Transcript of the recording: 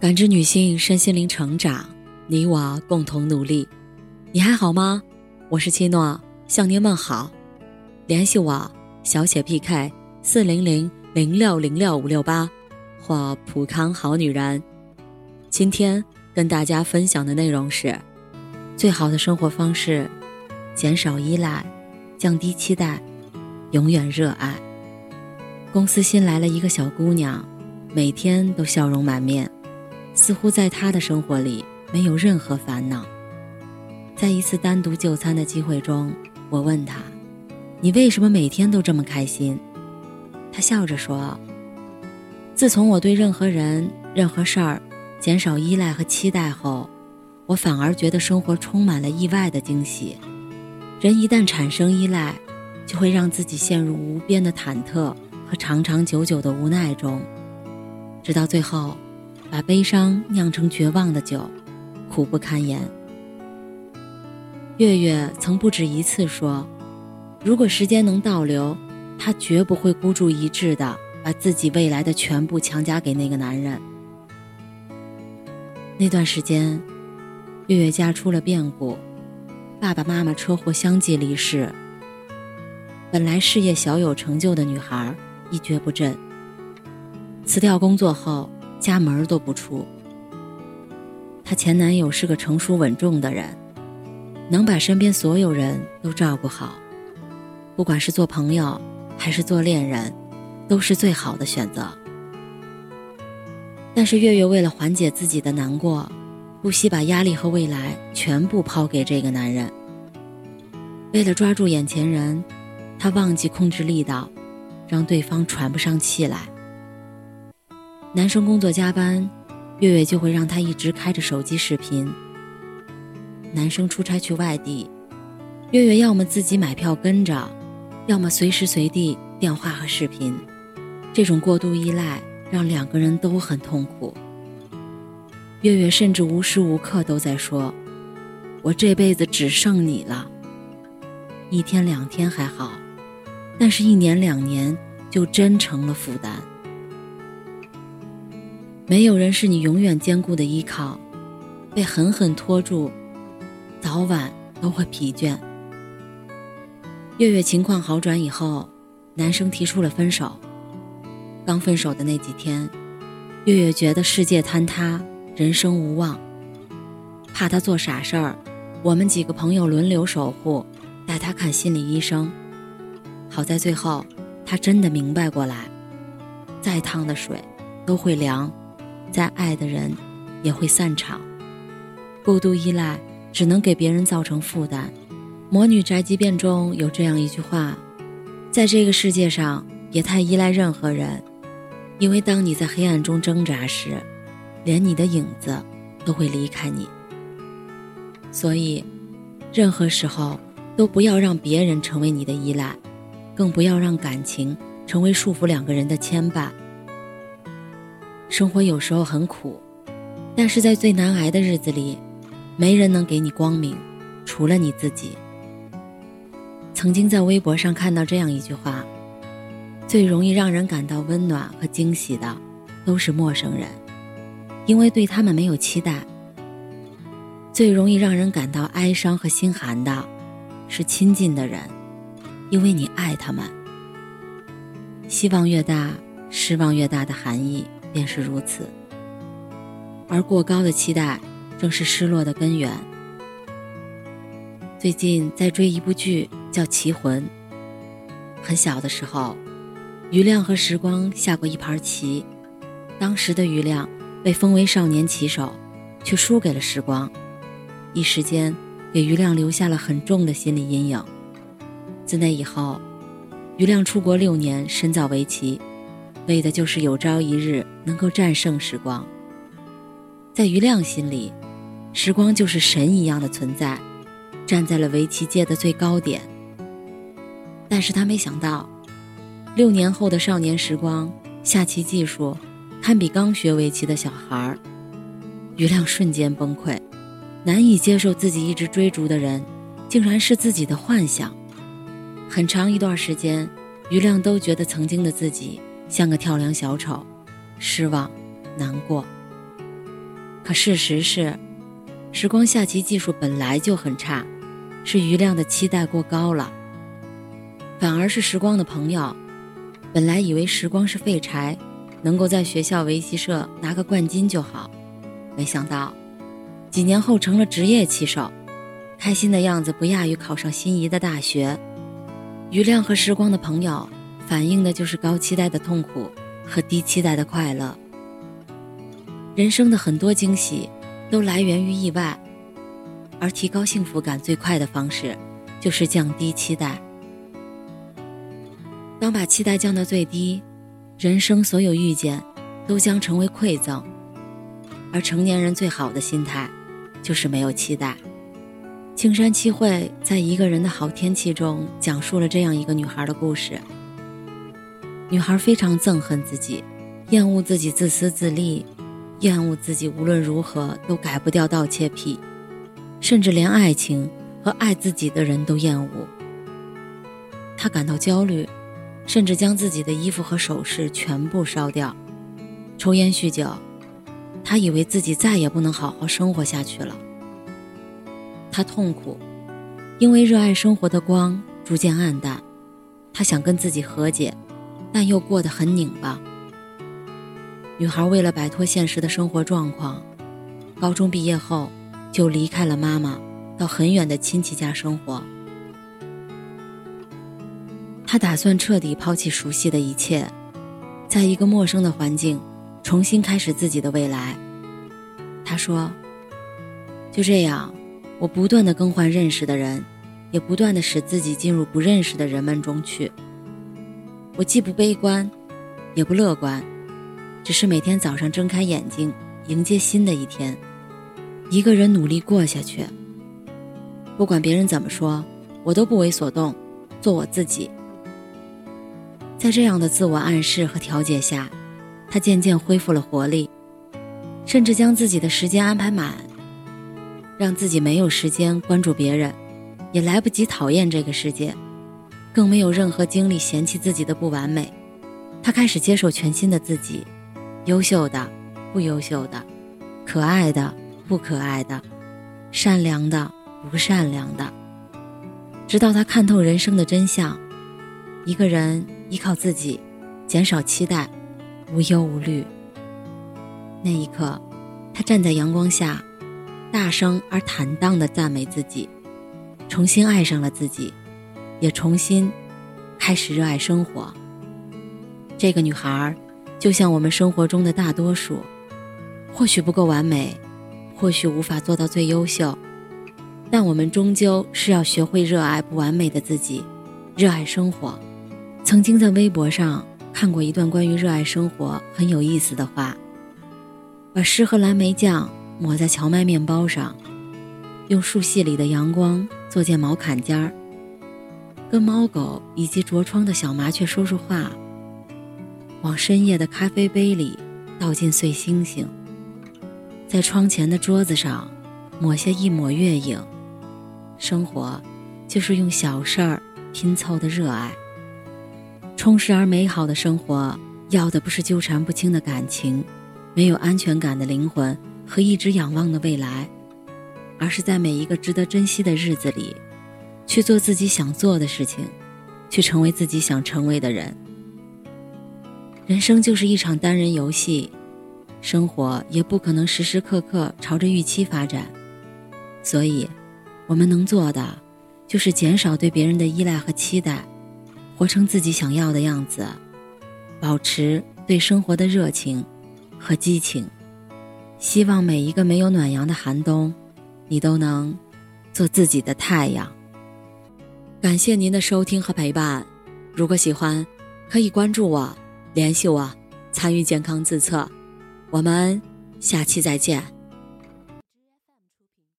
感知女性身心灵成长，你我共同努力。你还好吗？我是七诺，向您问好。联系我小写 PK 四零零零六零六五六八或普康好女人。今天跟大家分享的内容是：最好的生活方式，减少依赖，降低期待，永远热爱。公司新来了一个小姑娘，每天都笑容满面。似乎在他的生活里没有任何烦恼。在一次单独就餐的机会中，我问他：“你为什么每天都这么开心？”他笑着说：“自从我对任何人、任何事儿减少依赖和期待后，我反而觉得生活充满了意外的惊喜。人一旦产生依赖，就会让自己陷入无边的忐忑和长长久久的无奈中，直到最后。”把悲伤酿成绝望的酒，苦不堪言。月月曾不止一次说：“如果时间能倒流，她绝不会孤注一掷的把自己未来的全部强加给那个男人。”那段时间，月月家出了变故，爸爸妈妈车祸相继离世。本来事业小有成就的女孩一蹶不振，辞掉工作后。家门都不出。她前男友是个成熟稳重的人，能把身边所有人都照顾好，不管是做朋友还是做恋人，都是最好的选择。但是月月为了缓解自己的难过，不惜把压力和未来全部抛给这个男人。为了抓住眼前人，她忘记控制力道，让对方喘不上气来。男生工作加班，月月就会让他一直开着手机视频。男生出差去外地，月月要么自己买票跟着，要么随时随地电话和视频。这种过度依赖让两个人都很痛苦。月月甚至无时无刻都在说：“我这辈子只剩你了。”一天两天还好，但是一年两年就真成了负担。没有人是你永远坚固的依靠，被狠狠拖住，早晚都会疲倦。月月情况好转以后，男生提出了分手。刚分手的那几天，月月觉得世界坍塌，人生无望，怕他做傻事儿，我们几个朋友轮流守护，带他看心理医生。好在最后，他真的明白过来，再烫的水都会凉。再爱的人，也会散场。过度依赖只能给别人造成负担。《魔女宅急便》中有这样一句话：“在这个世界上，别太依赖任何人，因为当你在黑暗中挣扎时，连你的影子都会离开你。所以，任何时候都不要让别人成为你的依赖，更不要让感情成为束缚两个人的牵绊。”生活有时候很苦，但是在最难挨的日子里，没人能给你光明，除了你自己。曾经在微博上看到这样一句话：最容易让人感到温暖和惊喜的，都是陌生人，因为对他们没有期待；最容易让人感到哀伤和心寒的，是亲近的人，因为你爱他们。希望越大，失望越大的含义。便是如此，而过高的期待正是失落的根源。最近在追一部剧，叫《棋魂》。很小的时候，余亮和时光下过一盘棋，当时的余亮被封为少年棋手，却输给了时光，一时间给余亮留下了很重的心理阴影。自那以后，余亮出国六年，深造围棋。为的就是有朝一日能够战胜时光。在余亮心里，时光就是神一样的存在，站在了围棋界的最高点。但是他没想到，六年后的少年时光，下棋技术堪比刚学围棋的小孩儿。余亮瞬间崩溃，难以接受自己一直追逐的人，竟然是自己的幻想。很长一段时间，余亮都觉得曾经的自己。像个跳梁小丑，失望、难过。可事实是，时光下棋技术本来就很差，是余亮的期待过高了。反而是时光的朋友，本来以为时光是废柴，能够在学校围棋社拿个冠军就好，没想到，几年后成了职业棋手，开心的样子不亚于考上心仪的大学。余亮和时光的朋友，反映的就是高期待的痛苦和低期待的快乐。人生的很多惊喜，都来源于意外，而提高幸福感最快的方式，就是降低期待。当把期待降到最低，人生所有遇见都将成为馈赠。而成年人最好的心态，就是没有期待。青山七惠在一个人的好天气中讲述了这样一个女孩的故事。女孩非常憎恨自己，厌恶自己自私自利，厌恶自己无论如何都改不掉盗窃癖，甚至连爱情和爱自己的人都厌恶。她感到焦虑。甚至将自己的衣服和首饰全部烧掉，抽烟酗酒，她以为自己再也不能好好生活下去了。她痛苦，因为热爱生活的光逐渐暗淡。她想跟自己和解，但又过得很拧巴。女孩为了摆脱现实的生活状况，高中毕业后就离开了妈妈，到很远的亲戚家生活。她打算彻底抛弃熟悉的一切，在一个陌生的环境，重新开始自己的未来。他说：“就这样，我不断的更换认识的人，也不断的使自己进入不认识的人们中去。我既不悲观，也不乐观，只是每天早上睁开眼睛，迎接新的一天，一个人努力过下去。不管别人怎么说，我都不为所动，做我自己。”在这样的自我暗示和调节下，他渐渐恢复了活力，甚至将自己的时间安排满，让自己没有时间关注别人，也来不及讨厌这个世界，更没有任何精力嫌弃自己的不完美。他开始接受全新的自己，优秀的，不优秀的，可爱的，不可爱的，善良的，不善良的，直到他看透人生的真相，一个人。依靠自己，减少期待，无忧无虑。那一刻，他站在阳光下，大声而坦荡地赞美自己，重新爱上了自己，也重新开始热爱生活。这个女孩，就像我们生活中的大多数，或许不够完美，或许无法做到最优秀，但我们终究是要学会热爱不完美的自己，热爱生活。曾经在微博上看过一段关于热爱生活很有意思的话：把湿和蓝莓酱抹在荞麦面包上，用树隙里的阳光做件毛坎肩儿，跟猫狗以及着窗的小麻雀说说话，往深夜的咖啡杯里倒进碎星星，在窗前的桌子上抹下一抹月影。生活，就是用小事儿拼凑的热爱。充实而美好的生活，要的不是纠缠不清的感情，没有安全感的灵魂和一直仰望的未来，而是在每一个值得珍惜的日子里，去做自己想做的事情，去成为自己想成为的人。人生就是一场单人游戏，生活也不可能时时刻刻朝着预期发展，所以，我们能做的，就是减少对别人的依赖和期待。活成自己想要的样子，保持对生活的热情和激情。希望每一个没有暖阳的寒冬，你都能做自己的太阳。感谢您的收听和陪伴。如果喜欢，可以关注我，联系我，参与健康自测。我们下期再见。